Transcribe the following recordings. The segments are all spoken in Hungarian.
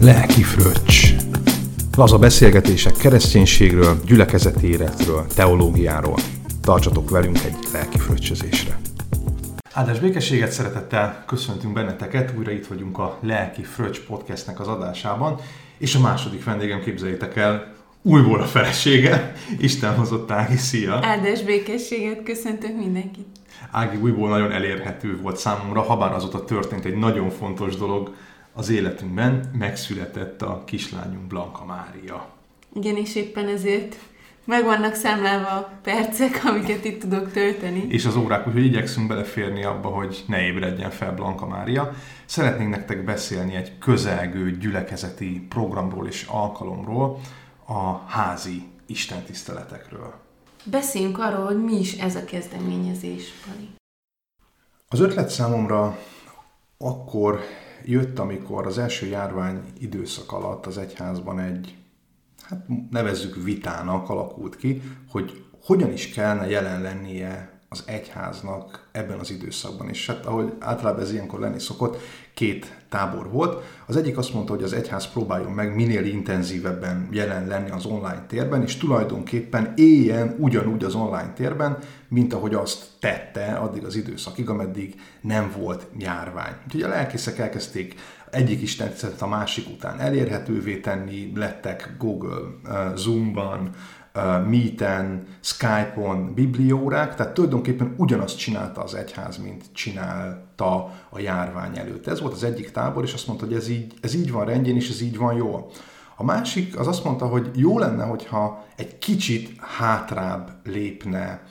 Lelki fröccs. Laza beszélgetések kereszténységről, gyülekezeti életről, teológiáról. Tartsatok velünk egy lelki fröccsözésre. Áldás békességet szeretettel köszöntünk benneteket, újra itt vagyunk a Lelki Fröccs podcastnek az adásában, és a második vendégem képzeljétek el, újból a felesége, Isten hozott Ági, szia! Áldás békességet köszöntök mindenkit! Ági újból nagyon elérhető volt számomra, habár azóta történt egy nagyon fontos dolog az életünkben, megszületett a kislányunk Blanka Mária. Igen, és éppen ezért meg vannak számlálva a percek, amiket itt tudok tölteni. És az órák, úgyhogy igyekszünk beleférni abba, hogy ne ébredjen fel Blanka Mária. Szeretnénk nektek beszélni egy közelgő gyülekezeti programról és alkalomról, a házi istentiszteletekről. Beszéljünk arról, hogy mi is ez a kezdeményezés, Pali. Az ötlet számomra akkor jött, amikor az első járvány időszak alatt az egyházban egy, hát nevezzük vitának alakult ki, hogy hogyan is kellene jelen lennie az egyháznak ebben az időszakban. És hát ahogy általában ez ilyenkor lenni szokott, két tábor volt. Az egyik azt mondta, hogy az egyház próbáljon meg minél intenzívebben jelen lenni az online térben, és tulajdonképpen éljen ugyanúgy az online térben, mint ahogy azt tette addig az időszakig, ameddig nem volt járvány. Úgyhogy a lelkészek elkezdték egyik istentiszteletet a másik után elérhetővé tenni, lettek Google, uh, Zoom-ban, Meeten, Skype-on bibliórák, tehát tulajdonképpen ugyanazt csinálta az egyház, mint csinálta a járvány előtt. Ez volt az egyik tábor, és azt mondta, hogy ez így, ez így van rendjén, és ez így van jól. A másik az azt mondta, hogy jó lenne, hogyha egy kicsit hátrább lépne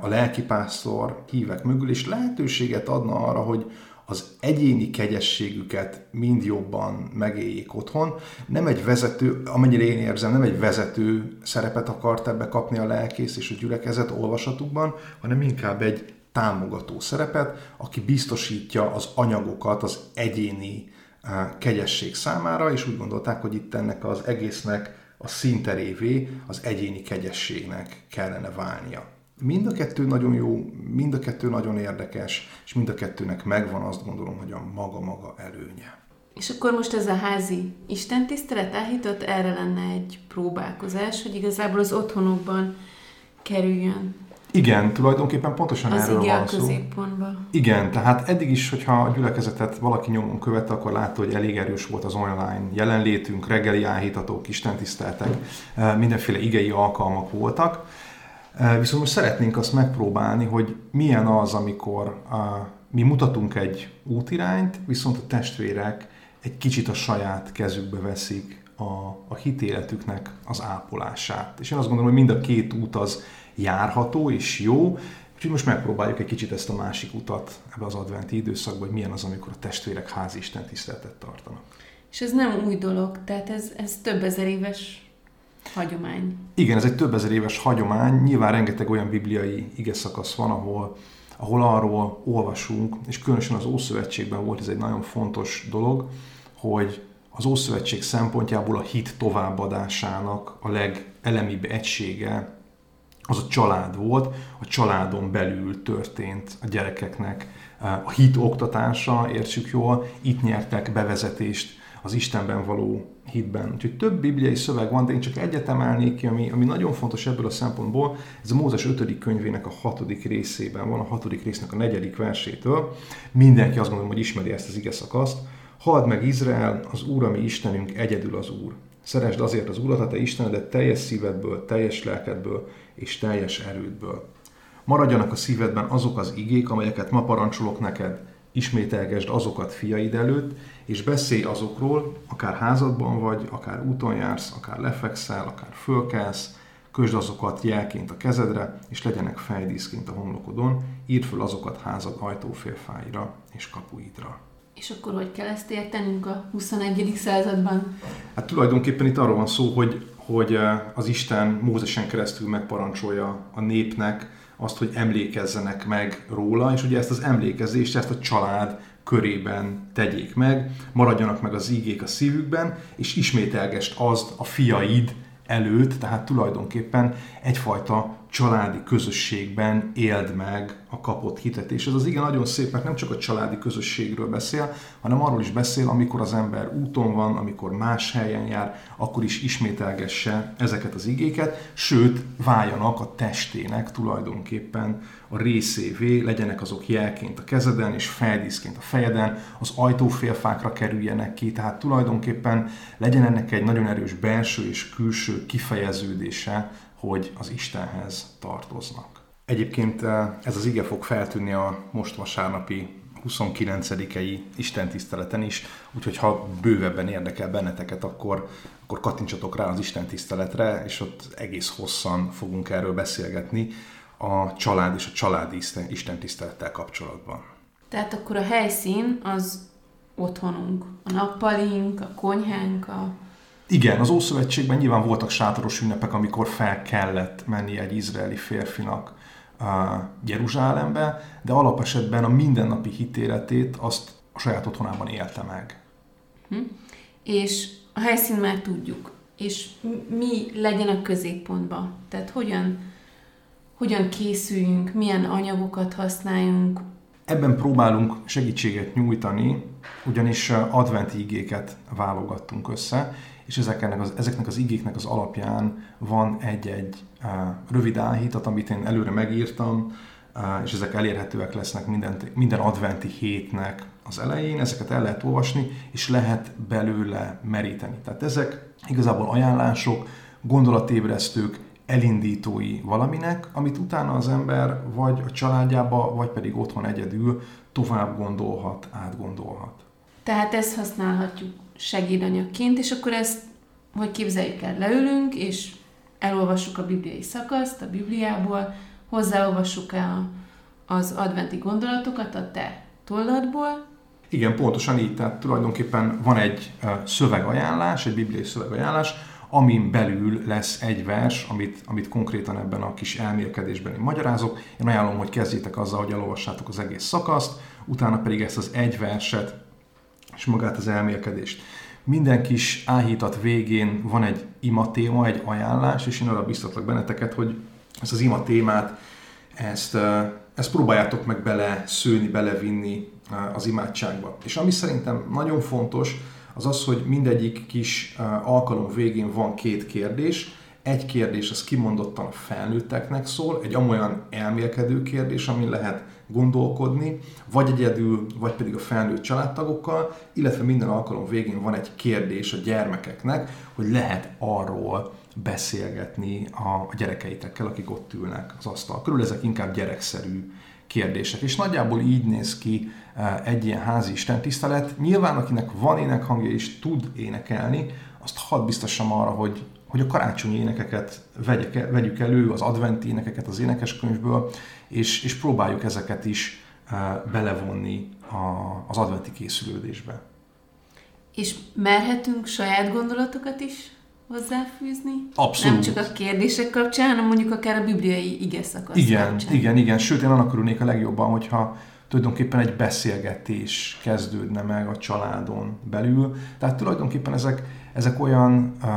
a lelkipásztor hívek mögül, és lehetőséget adna arra, hogy az egyéni kegyességüket mind jobban megéljék otthon. Nem egy vezető, amennyire én érzem, nem egy vezető szerepet akart ebbe kapni a lelkész és a gyülekezet olvasatukban, hanem inkább egy támogató szerepet, aki biztosítja az anyagokat az egyéni eh, kegyesség számára, és úgy gondolták, hogy itt ennek az egésznek a szinterévé az egyéni kegyességnek kellene válnia. Mind a kettő nagyon jó, mind a kettő nagyon érdekes, és mind a kettőnek megvan azt gondolom, hogy a maga-maga előnye. És akkor most ez a házi istentisztelet elhitott, erre lenne egy próbálkozás, hogy igazából az otthonokban kerüljön. Igen, tulajdonképpen pontosan az erről van szó. Igen, tehát eddig is, hogyha a gyülekezetet valaki nyomon követte, akkor látta, hogy elég erős volt az online jelenlétünk, reggeli áhítatók, istentiszteltek, mindenféle igei alkalmak voltak. Viszont most szeretnénk azt megpróbálni, hogy milyen az, amikor a, mi mutatunk egy útirányt, viszont a testvérek egy kicsit a saját kezükbe veszik a, a hitéletüknek az ápolását. És én azt gondolom, hogy mind a két út az járható és jó, Úgyhogy most megpróbáljuk egy kicsit ezt a másik utat ebbe az adventi időszakban, hogy milyen az, amikor a testvérek házi Isten tiszteletet tartanak. És ez nem új dolog, tehát ez, ez több ezer éves hagyomány. Igen, ez egy több ezer éves hagyomány. Nyilván rengeteg olyan bibliai ige szakasz van, ahol, ahol arról olvasunk, és különösen az Ószövetségben volt ez egy nagyon fontos dolog, hogy az Ószövetség szempontjából a hit továbbadásának a legelemibb egysége az a család volt, a családon belül történt a gyerekeknek a hit oktatása, értsük jól, itt nyertek bevezetést az Istenben való hitben. Úgyhogy több bibliai szöveg van, de én csak egyet emelnék ki, ami, ami nagyon fontos ebből a szempontból. Ez a Mózes 5. könyvének a hatodik részében van, a hatodik résznek a negyedik versétől. Mindenki azt gondolom, hogy ismeri ezt az ige szakaszt. Halld meg Izrael, az Úr, ami Istenünk, egyedül az Úr. Szeresd azért az Urat, a te Istenedet teljes szívedből, teljes lelkedből és teljes erődből. Maradjanak a szívedben azok az igék, amelyeket ma parancsolok neked, ismételgesd azokat fiaid előtt, és beszélj azokról, akár házadban vagy, akár úton jársz, akár lefekszel, akár fölkelsz, közd azokat jelként a kezedre, és legyenek fejdíszként a homlokodon, írd föl azokat házad ajtófélfáira és kapuidra. És akkor hogy kell ezt értenünk a 21. században? Hát tulajdonképpen itt arról van szó, hogy, hogy eh, az Isten Mózesen keresztül megparancsolja a népnek azt, hogy emlékezzenek meg róla, és ugye ezt az emlékezést, ezt a család körében tegyék meg, maradjanak meg az ígék a szívükben, és ismételgest azt a fiaid előtt, tehát tulajdonképpen egyfajta családi közösségben éld meg a kapott hitet. És ez az igen nagyon szép, mert nem csak a családi közösségről beszél, hanem arról is beszél, amikor az ember úton van, amikor más helyen jár, akkor is ismételgesse ezeket az igéket, sőt, váljanak a testének tulajdonképpen a részévé, legyenek azok jelként a kezeden és feldíszként a fejeden, az ajtófélfákra kerüljenek ki, tehát tulajdonképpen legyen ennek egy nagyon erős belső és külső kifejeződése, hogy az Istenhez tartoznak. Egyébként eh, ez az ige fog feltűnni a most vasárnapi 29-i istentiszteleten is, úgyhogy ha bővebben érdekel benneteket, akkor, akkor kattintsatok rá az istentiszteletre, és ott egész hosszan fogunk erről beszélgetni a család és a családi istentisztelettel kapcsolatban. Tehát akkor a helyszín az otthonunk, a nappalink, a konyhánk, a igen, az Ószövetségben nyilván voltak sátoros ünnepek, amikor fel kellett menni egy izraeli férfinak Jeruzsálembe, de alapesetben a mindennapi hitéletét azt a saját otthonában élte meg. Hm. És a helyszín már tudjuk. És mi legyen a középpontban? Tehát hogyan, hogyan készüljünk, milyen anyagokat használjunk? Ebben próbálunk segítséget nyújtani, ugyanis adventi igéket válogattunk össze, és ezeknek az, ezeknek az igéknek az alapján van egy-egy uh, rövid áhítat, amit én előre megírtam, és ezek elérhetőek lesznek minden, minden adventi hétnek az elején, ezeket el lehet olvasni, és lehet belőle meríteni. Tehát ezek igazából ajánlások, gondolatébresztők, elindítói valaminek, amit utána az ember vagy a családjába, vagy pedig otthon egyedül tovább gondolhat, átgondolhat. Tehát ezt használhatjuk segédanyagként, és akkor ezt, hogy képzeljük el, leülünk, és elolvassuk a bibliai szakaszt a Bibliából, hozzáolvassuk el az adventi gondolatokat a te tolladból. Igen, pontosan így, tehát tulajdonképpen van egy szövegajánlás, egy bibliai szövegajánlás, amin belül lesz egy vers, amit, amit konkrétan ebben a kis elmélkedésben én magyarázok. Én ajánlom, hogy kezdjétek azzal, hogy elolvassátok az egész szakaszt, utána pedig ezt az egy verset és magát az elmélkedést. Minden kis áhítat végén van egy ima téma, egy ajánlás, és én arra biztatlak benneteket, hogy ezt az ima témát, ezt, ezt próbáljátok meg bele szőni, belevinni az imádságba. És ami szerintem nagyon fontos, az az, hogy mindegyik kis alkalom végén van két kérdés. Egy kérdés az kimondottan a felnőtteknek szól, egy amolyan elmélkedő kérdés, amin lehet gondolkodni, vagy egyedül, vagy pedig a felnőtt családtagokkal, illetve minden alkalom végén van egy kérdés a gyermekeknek, hogy lehet arról beszélgetni a gyerekeitekkel, akik ott ülnek az asztal körül. Ezek inkább gyerekszerű kérdések. És nagyjából így néz ki e, egy ilyen házi istentisztelet. Nyilván, akinek van énekhangja és tud énekelni, azt hadd biztosan arra, hogy hogy a karácsonyi énekeket vegyek, vegyük elő, az adventi énekeket az énekeskönyvből, és, és próbáljuk ezeket is uh, belevonni a, az adventi készülődésbe. És merhetünk saját gondolatokat is hozzáfűzni? Abszolút. Nem csak a kérdések kapcsán, hanem mondjuk akár a bibliai ige szakasz Igen, kapcsán. igen, igen. Sőt, én annak örülnék a legjobban, hogyha tulajdonképpen egy beszélgetés kezdődne meg a családon belül. Tehát tulajdonképpen ezek, ezek olyan uh,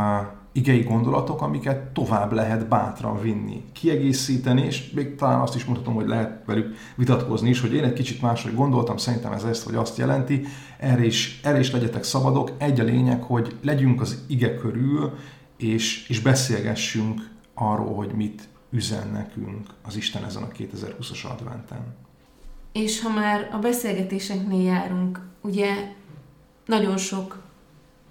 igei gondolatok, amiket tovább lehet bátran vinni, kiegészíteni, és még talán azt is mondhatom, hogy lehet velük vitatkozni is, hogy én egy kicsit máshogy gondoltam, szerintem ez ezt vagy azt jelenti, erre is, erre is legyetek szabadok. Egy a lényeg, hogy legyünk az ige körül, és, és beszélgessünk arról, hogy mit üzen nekünk az Isten ezen a 2020-as adventen. És ha már a beszélgetéseknél járunk, ugye nagyon sok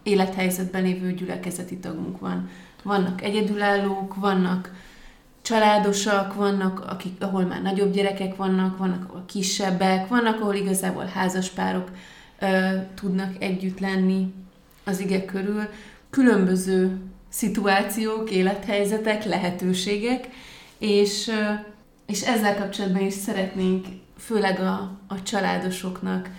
élethelyzetben lévő gyülekezeti tagunk van. Vannak egyedülállók, vannak családosak, vannak, akik, ahol már nagyobb gyerekek vannak, vannak, ahol kisebbek, vannak, ahol igazából házaspárok ö, tudnak együtt lenni az ige körül. Különböző szituációk, élethelyzetek, lehetőségek, és, ö, és ezzel kapcsolatban is szeretnénk főleg a, a családosoknak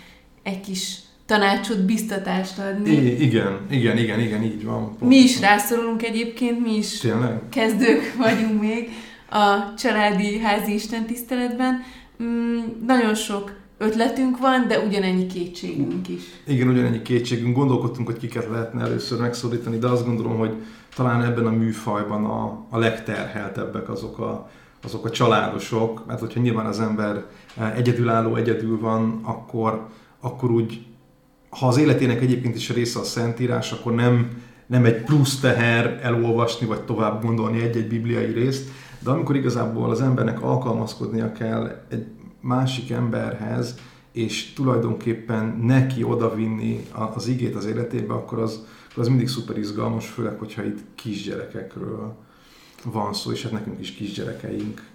egy kis tanácsot, biztatást adni. I- igen, igen, igen, igen, így van. Pontosan. Mi is rászorulunk egyébként, mi is Tényleg? kezdők vagyunk még a családi házi istentiszteletben. Mm, nagyon sok ötletünk van, de ugyanennyi kétségünk is. Igen, ugyanennyi kétségünk. Gondolkodtunk, hogy kiket lehetne először megszólítani, de azt gondolom, hogy talán ebben a műfajban a, a legterheltebbek azok a, azok a családosok, mert hogyha nyilván az ember egyedülálló, egyedül van, akkor, akkor úgy, ha az életének egyébként is része a Szentírás, akkor nem, nem egy plusz teher elolvasni, vagy tovább gondolni egy-egy bibliai részt, de amikor igazából az embernek alkalmazkodnia kell egy másik emberhez, és tulajdonképpen neki odavinni az igét az életébe, akkor az, az mindig szuper izgalmas, főleg, hogyha itt kisgyerekekről van szó, és hát nekünk is kisgyerekeink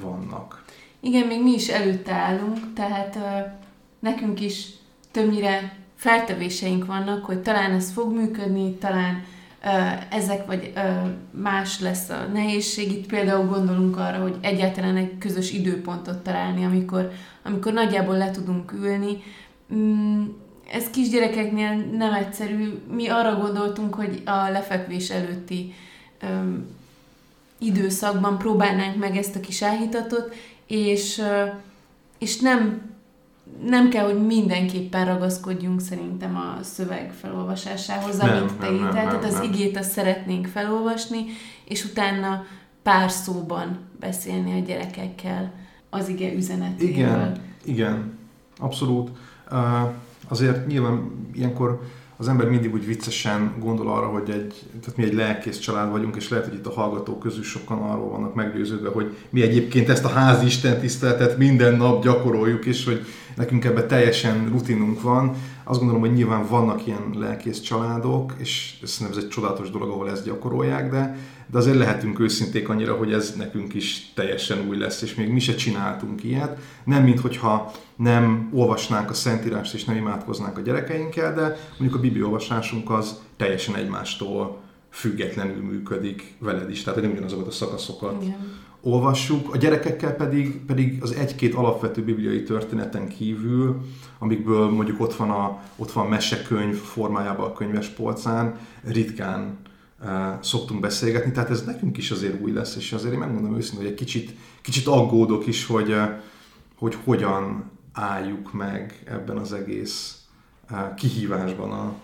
vannak. Igen, még mi is előtte állunk, tehát uh, nekünk is többnyire feltevéseink vannak, hogy talán ez fog működni, talán ezek vagy más lesz a nehézség. Itt például gondolunk arra, hogy egyáltalán egy közös időpontot találni, amikor, amikor nagyjából le tudunk ülni. Mm, ez kisgyerekeknél nem egyszerű. Mi arra gondoltunk, hogy a lefekvés előtti időszakban próbálnánk meg ezt a kis áhítatot, és, és nem nem kell, hogy mindenképpen ragaszkodjunk szerintem a szöveg felolvasásához, nem, amit te nem, Tehát az nem. igét azt szeretnénk felolvasni, és utána pár szóban beszélni a gyerekekkel az ige üzenetéről. Igen, igen, abszolút. Azért nyilván ilyenkor az ember mindig úgy viccesen gondol arra, hogy egy, tehát mi egy lelkész család vagyunk, és lehet, hogy itt a hallgatók közül sokan arról vannak meggyőződve, hogy mi egyébként ezt a házi Isten tiszteletet minden nap gyakoroljuk, és hogy nekünk ebben teljesen rutinunk van. Azt gondolom, hogy nyilván vannak ilyen lelkész családok, és szerintem ez egy csodálatos dolog, ahol ezt gyakorolják, de, de azért lehetünk őszinték annyira, hogy ez nekünk is teljesen új lesz, és még mi se csináltunk ilyet. Nem, mint hogyha nem olvasnánk a Szentírást és nem imádkoznánk a gyerekeinkkel, de mondjuk a Biblia olvasásunk az teljesen egymástól függetlenül működik veled is, tehát nem ugyanazokat a szakaszokat Igen olvassuk, a gyerekekkel pedig, pedig az egy-két alapvető bibliai történeten kívül, amikből mondjuk ott van a, ott van mesekönyv formájában a könyves polcán, ritkán uh, szoktunk beszélgetni, tehát ez nekünk is azért új lesz, és azért én megmondom őszintén, hogy egy kicsit, kicsit aggódok is, hogy, uh, hogy hogyan álljuk meg ebben az egész uh, kihívásban a,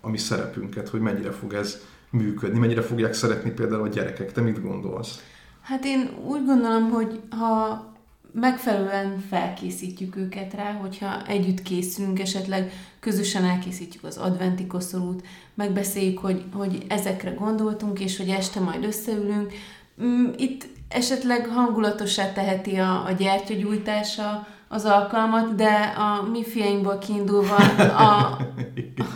a mi szerepünket, hogy mennyire fog ez működni, mennyire fogják szeretni például a gyerekek. Te mit gondolsz? Hát én úgy gondolom, hogy ha megfelelően felkészítjük őket rá, hogyha együtt készülünk, esetleg közösen elkészítjük az adventi koszorút, megbeszéljük, hogy, hogy ezekre gondoltunk, és hogy este majd összeülünk. Mm, itt esetleg hangulatossá teheti a, a gyertyagyújtása az alkalmat, de a mi fiainkból kiindulva a,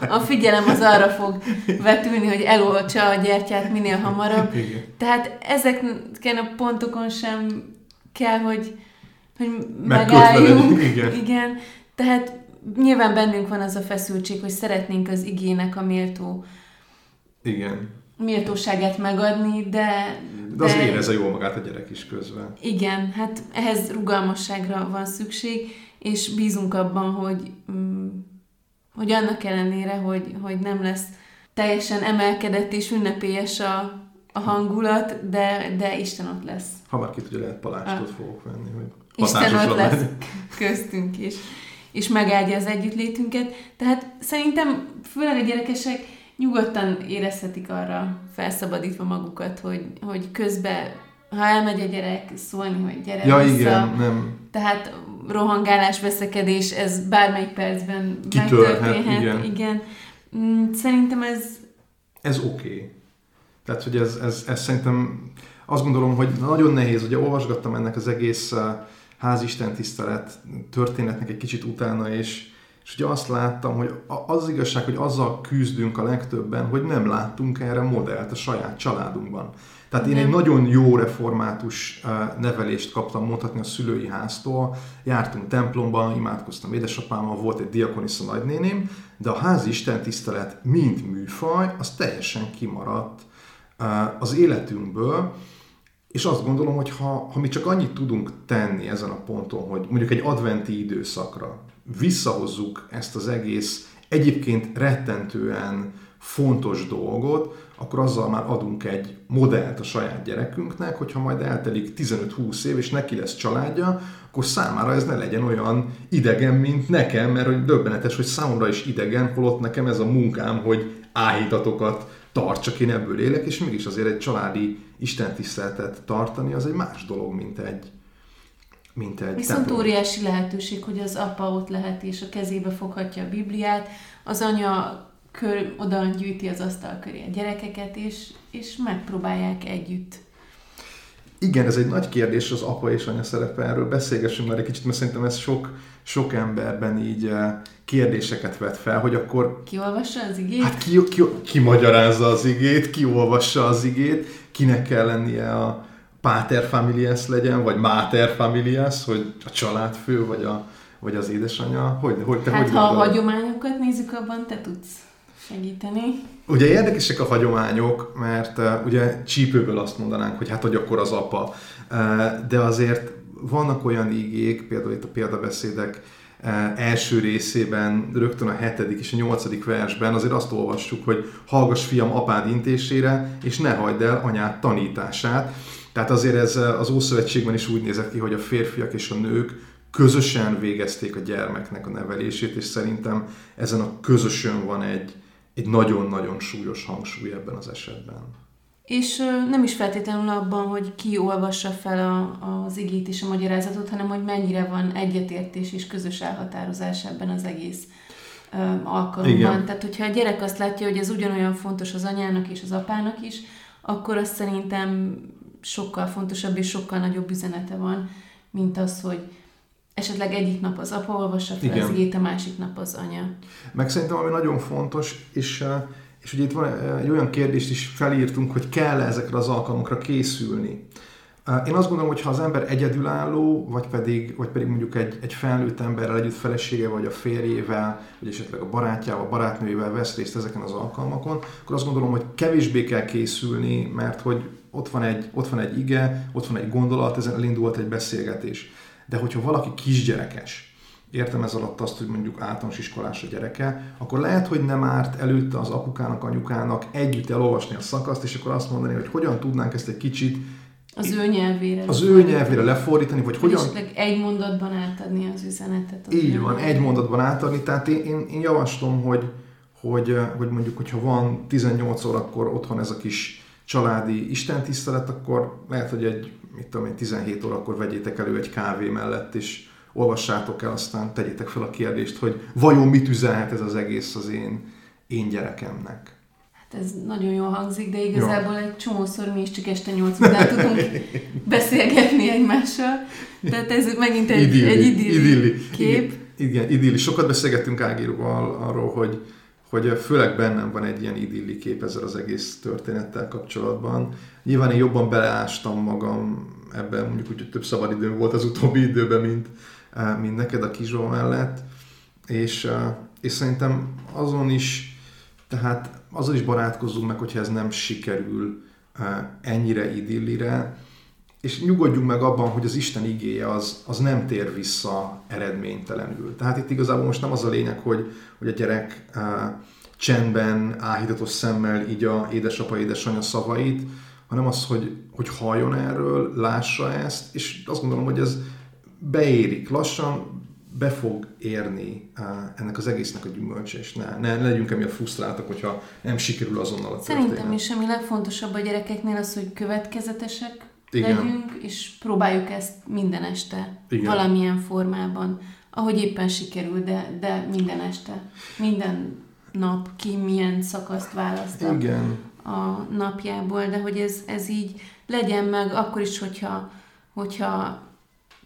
a figyelem az arra fog vetülni, hogy eloltsa a gyertyát minél hamarabb. Igen. Tehát ezeken a pontokon sem kell, hogy, hogy megálljunk. Igen. Igen. Tehát nyilván bennünk van az a feszültség, hogy szeretnénk az igének a méltó igen. Méltóságát megadni, de... De az érezze jól magát a gyerek is közben. Igen, hát ehhez rugalmasságra van szükség, és bízunk abban, hogy mm, hogy annak ellenére, hogy, hogy nem lesz teljesen emelkedett és ünnepélyes a, a hangulat, de, de Isten ott lesz. Ha már ki tudja, lehet palástot a... fogok venni, hogy Isten ott lesz lenni. köztünk is, és megáldja az együttlétünket. Tehát szerintem főleg a gyerekesek nyugodtan érezhetik arra felszabadítva magukat, hogy, hogy közben ha elmegy a gyerek szólni, hogy gyere ja, vissza. igen, nem. Tehát rohangálás, veszekedés, ez bármelyik percben megtörténhet. Igen. igen. Mm, szerintem ez... Ez oké. Okay. Tehát, hogy ez, ez, ez szerintem azt gondolom, hogy nagyon nehéz, ugye olvasgattam ennek az egész uh, házisten tisztelet történetnek egy kicsit utána, és, és ugye azt láttam, hogy az, az igazság, hogy azzal küzdünk a legtöbben, hogy nem láttunk erre modellt a saját családunkban. Tehát én egy nagyon jó református nevelést kaptam mondhatni a szülői háztól. Jártunk templomba, imádkoztam édesapámmal, volt egy diakonisza nagynéném, de a házi istentisztelet mint műfaj, az teljesen kimaradt az életünkből, és azt gondolom, hogy ha, ha mi csak annyit tudunk tenni ezen a ponton, hogy mondjuk egy adventi időszakra visszahozzuk ezt az egész egyébként rettentően fontos dolgot, akkor azzal már adunk egy modellt a saját gyerekünknek, hogyha majd eltelik 15-20 év, és neki lesz családja, akkor számára ez ne legyen olyan idegen, mint nekem, mert hogy döbbenetes, hogy számomra is idegen, holott nekem ez a munkám, hogy áhítatokat tart, csak én ebből élek, és mégis azért egy családi istentiszteletet tartani, az egy más dolog, mint egy, mint egy Viszont templom. óriási lehetőség, hogy az apa ott lehet, és a kezébe foghatja a Bibliát, az anya kör, oda gyűjti az asztal köré a gyerekeket, és, és megpróbálják együtt. Igen, ez egy nagy kérdés az apa és anya szerepe, erről beszélgessünk már egy kicsit, mert szerintem ez sok, sok emberben így eh, kérdéseket vet fel, hogy akkor Ki olvassa az igét? hát ki, ki, ki magyarázza az igét, ki olvassa az igét, kinek kell lennie a pater familias legyen, vagy mater familias, hogy a családfő, vagy, a, vagy az édesanyja, hogy, hogy te hát hogy ha a gondolod? hagyományokat nézzük, abban te tudsz segíteni. Ugye érdekesek a hagyományok, mert uh, ugye csípőből azt mondanánk, hogy hát, hogy akkor az apa. Uh, de azért vannak olyan igék, például itt a példabeszédek uh, első részében, rögtön a hetedik és a nyolcadik versben azért azt olvassuk, hogy hallgass fiam apád intésére, és ne hagyd el anyád tanítását. Tehát azért ez uh, az Ószövetségben is úgy nézett ki, hogy a férfiak és a nők közösen végezték a gyermeknek a nevelését, és szerintem ezen a közösön van egy, egy nagyon-nagyon súlyos hangsúly ebben az esetben. És nem is feltétlenül abban, hogy ki olvassa fel a, az igét és a magyarázatot, hanem hogy mennyire van egyetértés és közös elhatározás ebben az egész alkalomban. Igen. Tehát, hogyha a gyerek azt látja, hogy ez ugyanolyan fontos az anyának és az apának is, akkor azt szerintem sokkal fontosabb és sokkal nagyobb üzenete van, mint az, hogy esetleg egyik nap az apa olvassa fel Igen. az igét, a másik nap az anya. Meg szerintem ami nagyon fontos, és, eh, és ugye itt van egy olyan kérdést is felírtunk, hogy kell -e ezekre az alkalmakra készülni. Eh, Én azt gondolom, hogy ha az ember egyedülálló, vagy pedig, vagy pedig mondjuk egy, egy felnőtt emberrel együtt felesége, vagy a férjével, vagy esetleg a barátjával, barátnőjével vesz részt ezeken az alkalmakon, akkor azt gondolom, hogy kevésbé kell készülni, mert hogy ott van egy, ott van egy ige, ott van egy gondolat, ezen elindult egy beszélgetés. De hogyha valaki kisgyerekes, értem ez alatt azt, hogy mondjuk általános iskolás a gyereke, akkor lehet, hogy nem árt előtte az apukának, anyukának együtt elolvasni a szakaszt, és akkor azt mondani, hogy hogyan tudnánk ezt egy kicsit Az ő nyelvére. az ő nyelvére lefordítani, vagy hogyan... esetleg egy mondatban átadni az üzenetet. az Így van, egy mondatban átadni. Tehát én, én, én javaslom, hogy, hogy, hogy mondjuk, hogyha van 18 órakor otthon ez a kis családi istentisztelet, akkor lehet, hogy egy, mit tudom én, 17 órakor vegyétek elő egy kávé mellett, és olvassátok el, aztán tegyétek fel a kérdést, hogy vajon mit üzenhet ez az egész az én, én gyerekemnek. Hát ez nagyon jól hangzik, de igazából egy csomószor mi is csak este nyolc után tudunk beszélgetni egymással. Tehát ez megint egy idilli, egy idilli, idilli. kép. Igen, idilli. Sokat beszélgettünk Ágíróval arról, hogy, hogy főleg bennem van egy ilyen idilli kép ezzel az egész történettel kapcsolatban. Nyilván én jobban beleástam magam ebben, mondjuk úgy, hogy több szabadidőm volt az utóbbi időben, mint, mint neked a Kizsó mellett. És, és szerintem azon is, tehát azon is barátkozzunk meg, hogyha ez nem sikerül ennyire idillire, és nyugodjunk meg abban, hogy az Isten igéje az, az nem tér vissza eredménytelenül. Tehát itt igazából most nem az a lényeg, hogy, hogy a gyerek uh, csendben, áhítatos szemmel így a édesapa, édesanyja szavait, hanem az, hogy, hogy halljon erről, lássa ezt, és azt gondolom, hogy ez beérik lassan, be fog érni uh, ennek az egésznek a gyümölcse, és ne, ne legyünk emiatt frusztráltak, hogyha nem sikerül azonnal a Szerintem történet. is, ami legfontosabb a gyerekeknél az, hogy következetesek Igen. legyünk, és próbáljuk ezt minden este, Igen. valamilyen formában, ahogy éppen sikerül, de, de minden este, minden nap ki milyen szakaszt választ a, Igen. a napjából, de hogy ez, ez így legyen meg, akkor is, hogyha, hogyha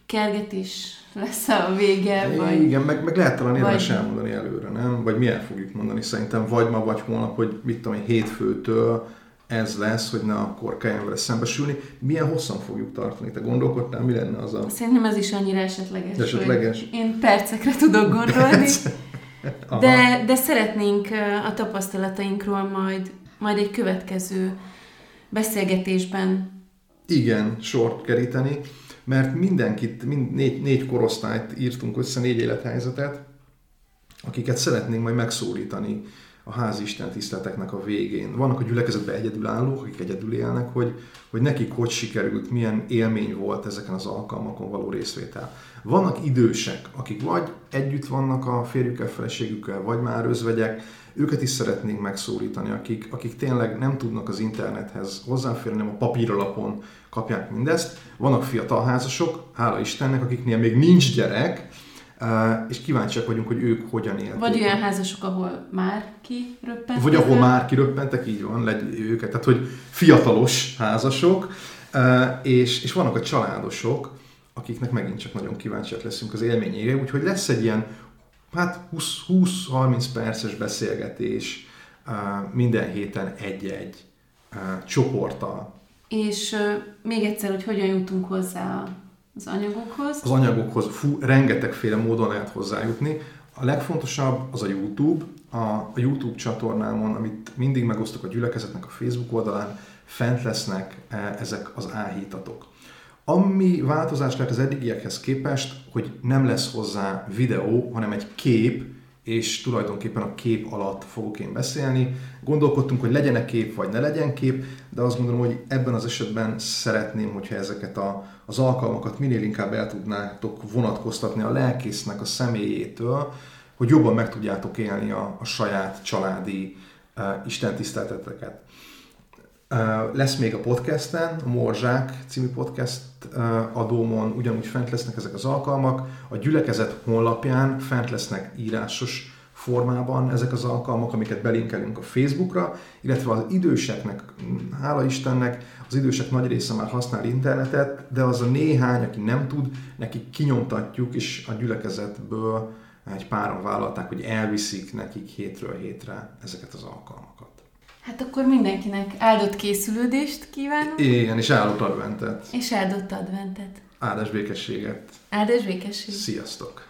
kergetés lesz a vége, vagy Igen, meg, meg lehet talán érdemes vagy- elmondani előre, nem? Vagy mi el fogjuk mondani szerintem, vagy ma, vagy holnap, hogy mit tudom én, hétfőtől ez lesz, hogy ne akkor kelljen vele szembesülni. Milyen hosszan fogjuk tartani? Te gondolkodtál, mi lenne az a... Szerintem ez is annyira esetleges, Esetleges? én percekre tudok gondolni, de, de szeretnénk a tapasztalatainkról majd, majd egy következő beszélgetésben Igen, sort keríteni, mert mindenkit, mind, négy, négy korosztályt írtunk össze, négy élethelyzetet, akiket szeretnénk majd megszólítani a házi Isten tiszteleteknek a végén. Vannak a gyülekezetben egyedülállók, akik egyedül élnek, hogy, hogy nekik hogy sikerült, milyen élmény volt ezeken az alkalmakon való részvétel. Vannak idősek, akik vagy együtt vannak a férjükkel, feleségükkel, vagy már özvegyek, őket is szeretnénk megszólítani, akik, akik tényleg nem tudnak az internethez hozzáférni, nem a papíralapon kapják mindezt. Vannak fiatal házasok, hála Istennek, akiknél még nincs gyerek, és kíváncsiak vagyunk, hogy ők hogyan élték. Vagy olyan házasok, ahol már kiröppentek. Vagy ahol már kiröppentek, így van, legy őket, tehát hogy fiatalos házasok, és, és vannak a családosok, akiknek megint csak nagyon kíváncsiak leszünk az élményére, úgyhogy lesz egy ilyen hát 20-30 perces beszélgetés minden héten egy-egy csoporttal. És még egyszer, hogy hogyan jutunk hozzá az anyagokhoz? Az anyagokhoz fú, rengetegféle módon lehet hozzájutni. A legfontosabb az a YouTube. A, a YouTube csatornámon, amit mindig megosztok a gyülekezetnek a Facebook oldalán, fent lesznek e, ezek az áhítatok. Ami változás lehet az eddigiekhez képest, hogy nem lesz hozzá videó, hanem egy kép, és tulajdonképpen a kép alatt fogok én beszélni. Gondolkodtunk, hogy legyen-e kép, vagy ne legyen kép, de azt gondolom, hogy ebben az esetben szeretném, hogyha ezeket a, az alkalmakat minél inkább el tudnátok vonatkoztatni a lelkésznek a személyétől, hogy jobban meg tudjátok élni a, a saját családi uh, istentisztelteteket. Lesz még a podcasten, a Morzsák című podcast adómon ugyanúgy fent lesznek ezek az alkalmak. A gyülekezet honlapján fent lesznek írásos formában ezek az alkalmak, amiket belinkelünk a Facebookra, illetve az időseknek, hála Istennek, az idősek nagy része már használ internetet, de az a néhány, aki nem tud, nekik kinyomtatjuk, és a gyülekezetből egy páran vállalták, hogy elviszik nekik hétről hétre ezeket az alkalmakat. Hát akkor mindenkinek áldott készülődést kívánunk. Igen, és áldott adventet. És áldott adventet. Áldás békességet. Áldás békességet. Sziasztok!